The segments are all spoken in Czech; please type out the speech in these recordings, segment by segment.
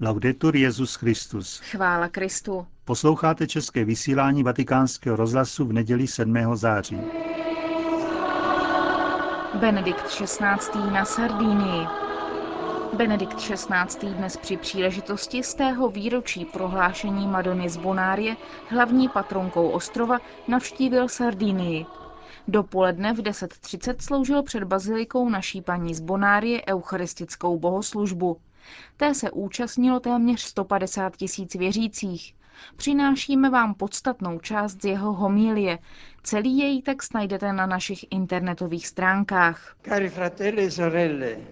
Laudetur Jezus Christus. Chvála Kristu. Posloucháte české vysílání Vatikánského rozhlasu v neděli 7. září. Benedikt XVI. na Sardínii. Benedikt XVI. dnes při příležitosti z tého výročí prohlášení Madony z Bonárie, hlavní patronkou ostrova, navštívil Sardínii. Dopoledne v 10.30 sloužil před bazilikou naší paní z Bonárie eucharistickou bohoslužbu. Té se účastnilo téměř 150 tisíc věřících. Přinášíme vám podstatnou část z jeho homílie. Celý její text najdete na našich internetových stránkách. E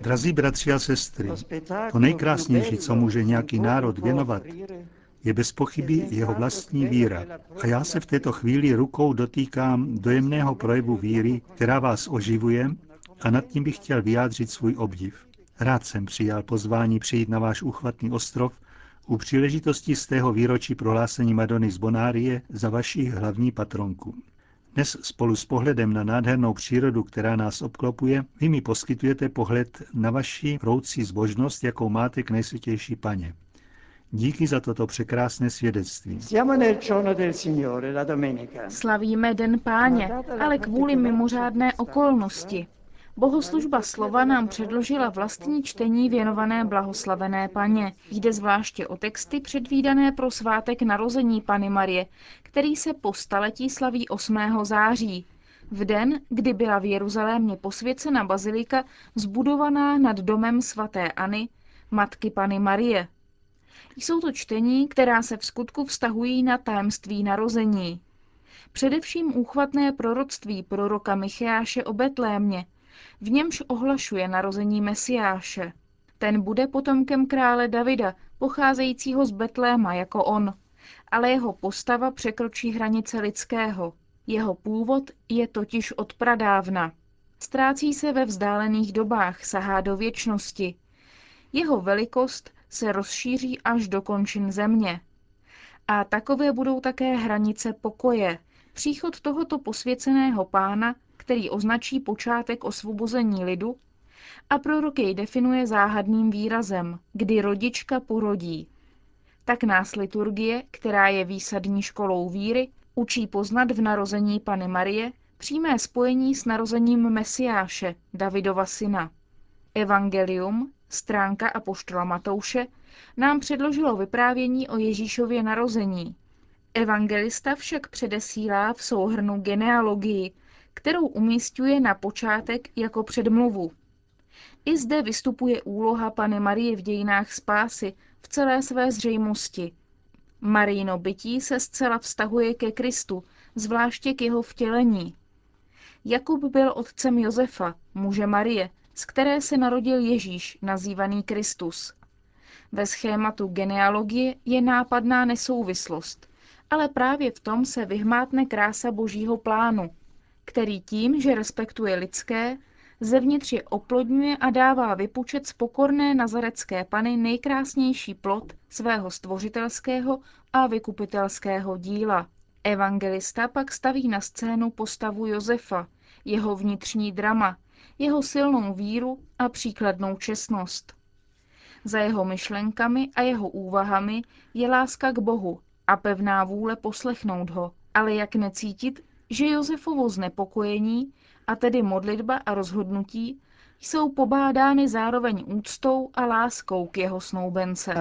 Drazí bratři a sestry, to nejkrásnější, co může nějaký národ věnovat, je bez pochyby jeho vlastní víra. A já se v této chvíli rukou dotýkám dojemného projevu víry, která vás oživuje a nad tím bych chtěl vyjádřit svůj obdiv. Rád jsem přijal pozvání přijít na váš uchvatný ostrov u příležitosti z tého výročí prohlásení Madony z Bonárie za vaši hlavní patronku. Dnes spolu s pohledem na nádhernou přírodu, která nás obklopuje, vy mi poskytujete pohled na vaši roucí zbožnost, jakou máte k nejsvětější paně. Díky za toto překrásné svědectví. Slavíme Den páně, ale kvůli mimořádné okolnosti. Bohoslužba slova nám předložila vlastní čtení věnované blahoslavené paně. Jde zvláště o texty předvídané pro svátek narození Pany Marie, který se po staletí slaví 8. září, v den, kdy byla v Jeruzalémě posvěcena bazilika zbudovaná nad domem svatéAny, matky Pany Marie. Jsou to čtení, která se v skutku vztahují na tajemství narození. Především úchvatné proroctví proroka Micheáše o Betlémě, v němž ohlašuje narození Mesiáše. Ten bude potomkem krále Davida, pocházejícího z Betléma jako on, ale jeho postava překročí hranice lidského. Jeho původ je totiž od pradávna. Ztrácí se ve vzdálených dobách, sahá do věčnosti. Jeho velikost se rozšíří až do končin země. A takové budou také hranice pokoje. Příchod tohoto posvěceného pána který označí počátek osvobození lidu a prorok jej definuje záhadným výrazem, kdy rodička porodí. Tak nás liturgie, která je výsadní školou víry, učí poznat v narození Pany Marie přímé spojení s narozením Mesiáše, Davidova syna. Evangelium, stránka a poštola Matouše, nám předložilo vyprávění o Ježíšově narození. Evangelista však předesílá v souhrnu genealogii, kterou umístuje na počátek jako předmluvu. I zde vystupuje úloha Pany Marie v dějinách spásy v celé své zřejmosti. Marijino bytí se zcela vztahuje ke Kristu, zvláště k jeho vtělení. Jakub byl otcem Josefa, muže Marie, z které se narodil Ježíš, nazývaný Kristus. Ve schématu genealogie je nápadná nesouvislost, ale právě v tom se vyhmátne krása božího plánu, který tím, že respektuje lidské, zevnitř je oplodňuje a dává vypučet z pokorné nazarecké pany nejkrásnější plod svého stvořitelského a vykupitelského díla. Evangelista pak staví na scénu postavu Josefa, jeho vnitřní drama, jeho silnou víru a příkladnou čestnost. Za jeho myšlenkami a jeho úvahami je láska k Bohu a pevná vůle poslechnout ho, ale jak necítit, že Josefovo znepokojení, a tedy modlitba a rozhodnutí, jsou pobádány zároveň úctou a láskou k jeho snoubence.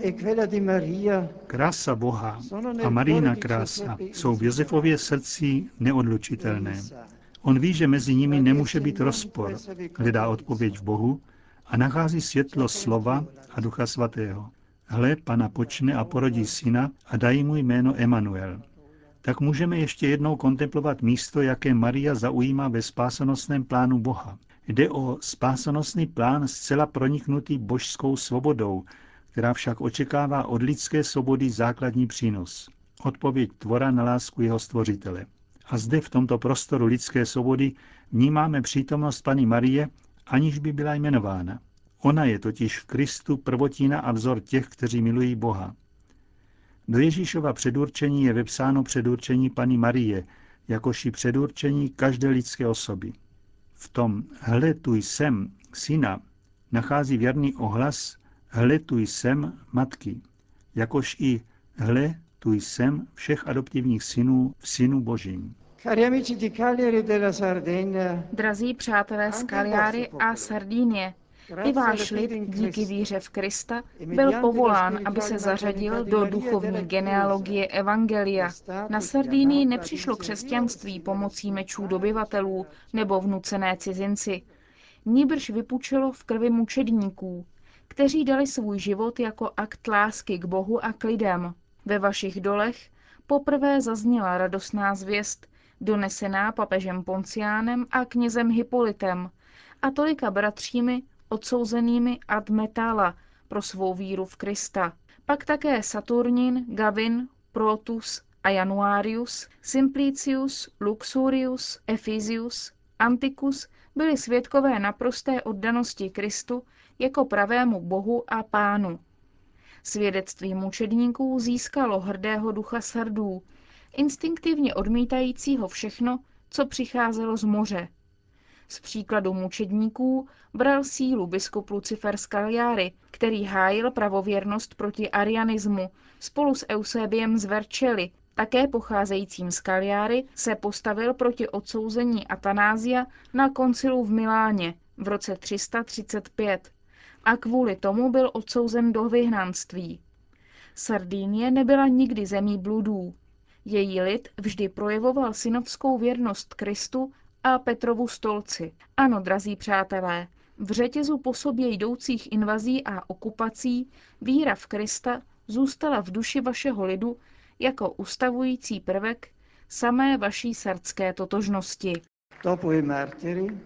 E krása Boha a Marína krása jsou v Josefově srdci neodlučitelné. On ví, že mezi nimi nemůže být rozpor, hledá odpověď v Bohu a nachází světlo slova a ducha svatého. Hle, pana počne a porodí syna a dají mu jméno Emanuel tak můžeme ještě jednou kontemplovat místo, jaké Maria zaujímá ve spásanostném plánu Boha. Jde o spásanostný plán zcela proniknutý božskou svobodou, která však očekává od lidské svobody základní přínos. Odpověď tvora na lásku jeho stvořitele. A zde v tomto prostoru lidské svobody vnímáme přítomnost Pany Marie, aniž by byla jmenována. Ona je totiž v Kristu prvotina a vzor těch, kteří milují Boha. Do Ježíšova předurčení je vepsáno předurčení Pany Marie, jakož i předurčení každé lidské osoby. V tom hle tu jsem, syna, nachází věrný ohlas hle tu jsem matky, jakož i hle tu jsem všech adoptivních synů v synu božím. Drazí přátelé z Cagliari a Sardinie, i váš lid díky víře v Krista byl povolán, aby se zařadil do duchovní genealogie Evangelia. Na Sardínii nepřišlo křesťanství pomocí mečů dobyvatelů nebo vnucené cizinci. Níbrž vypučilo v krvi mučedníků, kteří dali svůj život jako akt lásky k Bohu a k lidem. Ve vašich dolech poprvé zazněla radostná zvěst, donesená papežem Ponciánem a knězem Hippolytem a tolika bratřími odsouzenými ad metala pro svou víru v Krista. Pak také Saturnin, Gavin, Protus a Januarius, Simplicius, Luxurius, Ephesius, Anticus byli svědkové naprosté oddanosti Kristu jako pravému Bohu a Pánu. Svědectví mučedníků získalo hrdého ducha sardů, instinktivně odmítajícího všechno, co přicházelo z moře. Z příkladu mučedníků bral sílu biskup Lucifer z který hájil pravověrnost proti arianismu spolu s Eusebiem z Vercelli, také pocházejícím z Cagliari, se postavil proti odsouzení Atanázia na koncilu v Miláně v roce 335 a kvůli tomu byl odsouzen do vyhnanství. Sardínie nebyla nikdy zemí bludů. Její lid vždy projevoval synovskou věrnost Kristu a Petrovu stolci. Ano, drazí přátelé, v řetězu po sobě jdoucích invazí a okupací víra v Krista zůstala v duši vašeho lidu jako ustavující prvek samé vaší srdské totožnosti.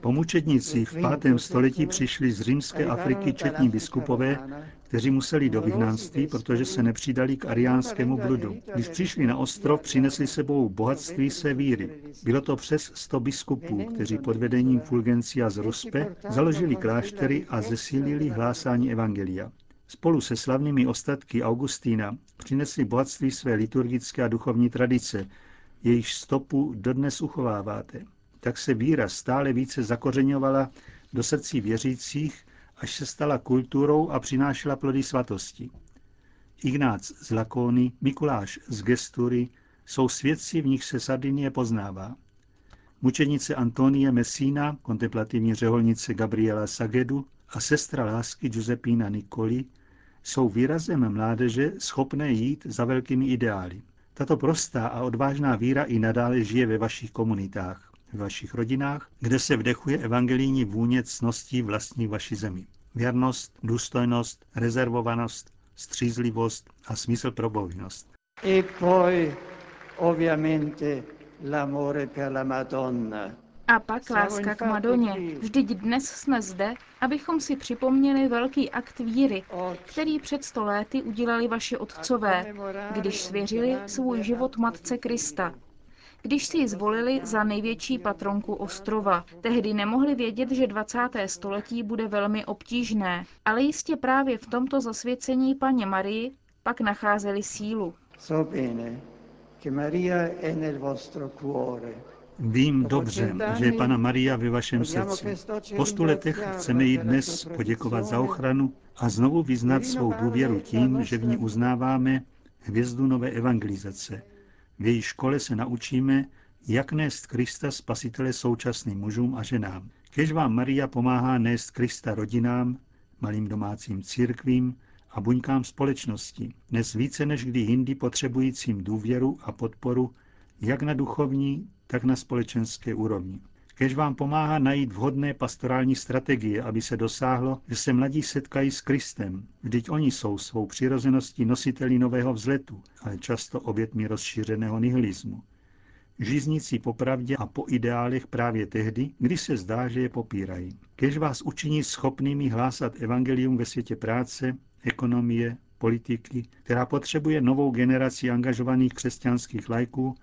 Po mučednicích v pátém století přišli z římské Afriky četní biskupové, kteří museli do vyhnanství, protože se nepřidali k ariánskému bludu. Když přišli na ostrov, přinesli sebou bohatství své víry. Bylo to přes sto biskupů, kteří pod vedením Fulgencia z Ruspe založili kláštery a zesílili hlásání Evangelia. Spolu se slavnými ostatky Augustína přinesli bohatství své liturgické a duchovní tradice, jejichž stopu dodnes uchováváte tak se víra stále více zakořeňovala do srdcí věřících, až se stala kulturou a přinášela plody svatosti. Ignác z Lakony, Mikuláš z Gestury jsou svědci, v nich se Sardinie poznává. Mučenice Antonie Messina, kontemplativní řeholnice Gabriela Sagedu a sestra lásky Giuseppina Nicoli jsou výrazem mládeže schopné jít za velkými ideály. Tato prostá a odvážná víra i nadále žije ve vašich komunitách v vašich rodinách, kde se vdechuje evangelijní vůně cností vlastní vaší zemi. Věrnost, důstojnost, rezervovanost, střízlivost a smysl pro božnost. E poi, ovviamente, l'amore per la Madonna. A pak láska k Madoně. Vždyť dnes jsme zde, abychom si připomněli velký akt víry, který před sto léty udělali vaši otcové, když svěřili svůj život Matce Krista, když si ji zvolili za největší patronku ostrova. Tehdy nemohli vědět, že 20. století bude velmi obtížné, ale jistě právě v tomto zasvěcení paně Marii pak nacházeli sílu. Vím dobře, že je Pana Maria ve vašem srdci. Po stu letech chceme jí dnes poděkovat za ochranu a znovu vyznat svou důvěru tím, že v ní uznáváme hvězdu nové evangelizace, v její škole se naučíme, jak nést Krista spasitele současným mužům a ženám. Kež vám Maria pomáhá nést Krista rodinám, malým domácím církvím a buňkám společnosti, dnes více než kdy jindy potřebujícím důvěru a podporu jak na duchovní, tak na společenské úrovni. Kež vám pomáhá najít vhodné pastorální strategie, aby se dosáhlo, že se mladí setkají s Kristem. Vždyť oni jsou svou přirozeností nositeli nového vzletu, ale často obětmi rozšířeného nihilismu. Žíznící po pravdě a po ideálech právě tehdy, kdy se zdá, že je popírají. Kež vás učiní schopnými hlásat evangelium ve světě práce, ekonomie, politiky, která potřebuje novou generaci angažovaných křesťanských lajků,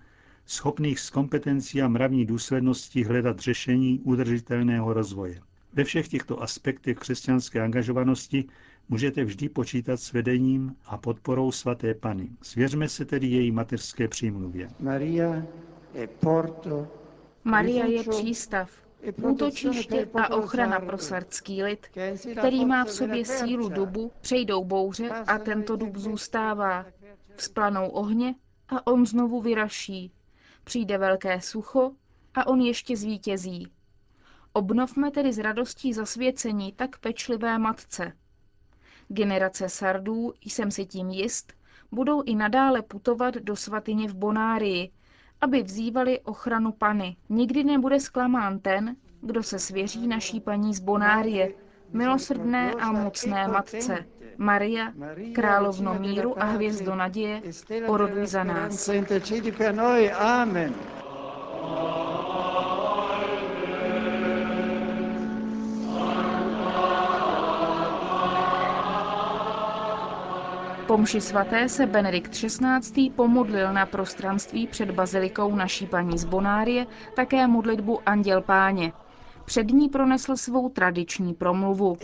schopných s kompetencí a mravní důsledností hledat řešení udržitelného rozvoje. Ve všech těchto aspektech křesťanské angažovanosti můžete vždy počítat s vedením a podporou svaté Pany. Svěřme se tedy její mateřské přímluvě. Maria je porto, Maria je přístav, útočiště a ochrana pro srdský lid, který má v sobě sílu dubu, přejdou bouře a tento dub zůstává. Vzplanou ohně a on znovu vyraší. Přijde velké sucho a on ještě zvítězí. Obnovme tedy s radostí zasvěcení tak pečlivé matce. Generace sardů, jsem si tím jist, budou i nadále putovat do svatyně v Bonárii, aby vzývali ochranu Pany. Nikdy nebude zklamán ten, kdo se svěří naší paní z Bonárie, milosrdné a mocné matce. Maria, královno míru a hvězdo naděje, oroduj za nás. Amen. Po mši svaté se Benedikt XVI. pomodlil na prostranství před bazilikou naší paní z Bonárie také modlitbu Anděl Páně. Před ní pronesl svou tradiční promluvu.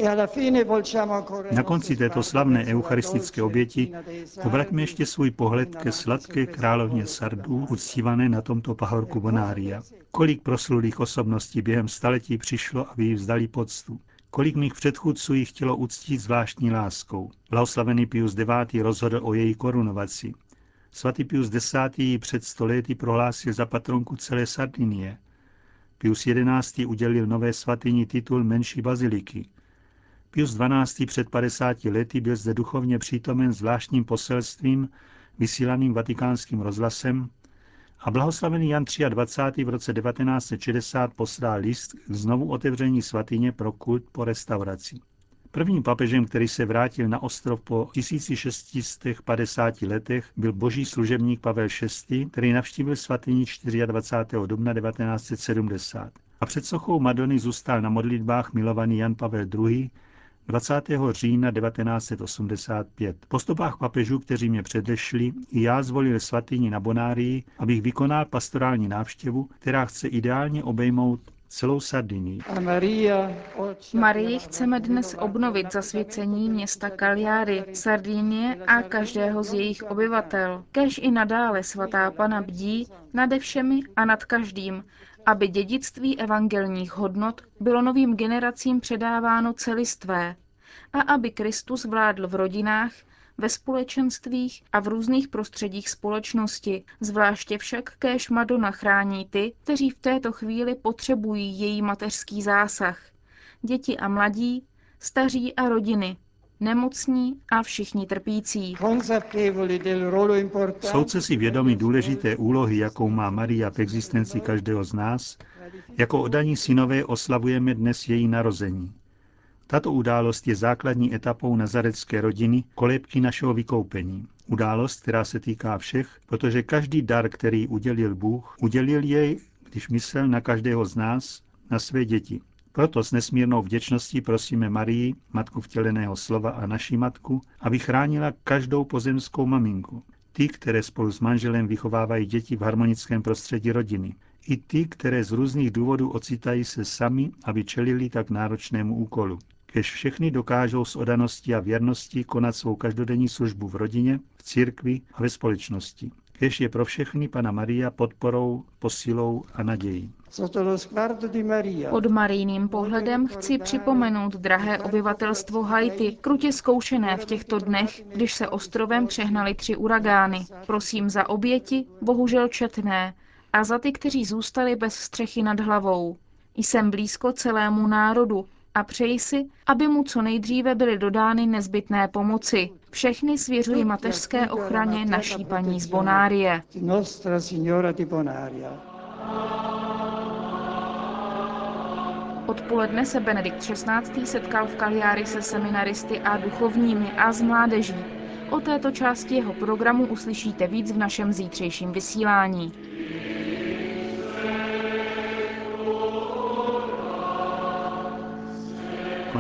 Na konci této slavné eucharistické oběti obraťme ještě svůj pohled ke sladké královně Sardů, uctívané na tomto pahorku Bonária. Kolik proslulých osobností během staletí přišlo, aby jí vzdali poctu. Kolik mých předchůdců ji chtělo uctít zvláštní láskou. Blahoslavený Pius IX. rozhodl o její korunovaci. Svatý Pius X. ji před stolety prohlásil za patronku celé Sardinie. Pius XI. udělil nové svatyni titul menší baziliky. Pius XII. před 50 lety byl zde duchovně přítomen zvláštním poselstvím vysílaným vatikánským rozhlasem a blahoslavený Jan 23. v roce 1960 poslal list k znovu otevření svatyně pro kult po restauraci. Prvním papežem, který se vrátil na ostrov po 1650 letech, byl boží služebník Pavel VI., který navštívil svatyni 24. dubna 1970. A před sochou Madony zůstal na modlitbách milovaný Jan Pavel II., 20. října 1985. Po stopách papežů, kteří mě předešli, i já zvolil svatyni na Bonárii, abych vykonal pastorální návštěvu, která chce ideálně obejmout celou Sardinii. Marii chceme dnes obnovit zasvěcení města Cagliari, Sardinie a každého z jejich obyvatel. Kež i nadále svatá pana bdí nade všemi a nad každým, aby dědictví evangelních hodnot bylo novým generacím předáváno celistvé a aby Kristus vládl v rodinách, ve společenstvích a v různých prostředích společnosti, zvláště však kéž Madonna chrání ty, kteří v této chvíli potřebují její mateřský zásah. Děti a mladí, staří a rodiny, nemocní a všichni trpící. Soudce si vědomi důležité úlohy, jakou má Maria v existenci každého z nás, jako odaní synové oslavujeme dnes její narození. Tato událost je základní etapou nazarecké rodiny, kolébky našeho vykoupení. Událost, která se týká všech, protože každý dar, který udělil Bůh, udělil jej, když myslel na každého z nás, na své děti. Proto s nesmírnou vděčností prosíme Marii, matku vtěleného slova a naší matku, aby chránila každou pozemskou maminku. Ty, které spolu s manželem vychovávají děti v harmonickém prostředí rodiny. I ty, které z různých důvodů ocitají se sami, aby čelili tak náročnému úkolu kež všechny dokážou s odaností a věrností konat svou každodenní službu v rodině, v církvi a ve společnosti. Kež je pro všechny Pana Maria podporou, posilou a nadějí. Pod marijným pohledem chci připomenout drahé obyvatelstvo Haiti, krutě zkoušené v těchto dnech, když se ostrovem přehnali tři uragány. Prosím za oběti, bohužel četné, a za ty, kteří zůstali bez střechy nad hlavou. Jsem blízko celému národu, a přeji si, aby mu co nejdříve byly dodány nezbytné pomoci. Všechny svěřuji mateřské ochraně naší paní z Bonárie. Odpoledne se Benedikt XVI. setkal v Kaliári se seminaristy a duchovními a z mládeží. O této části jeho programu uslyšíte víc v našem zítřejším vysílání.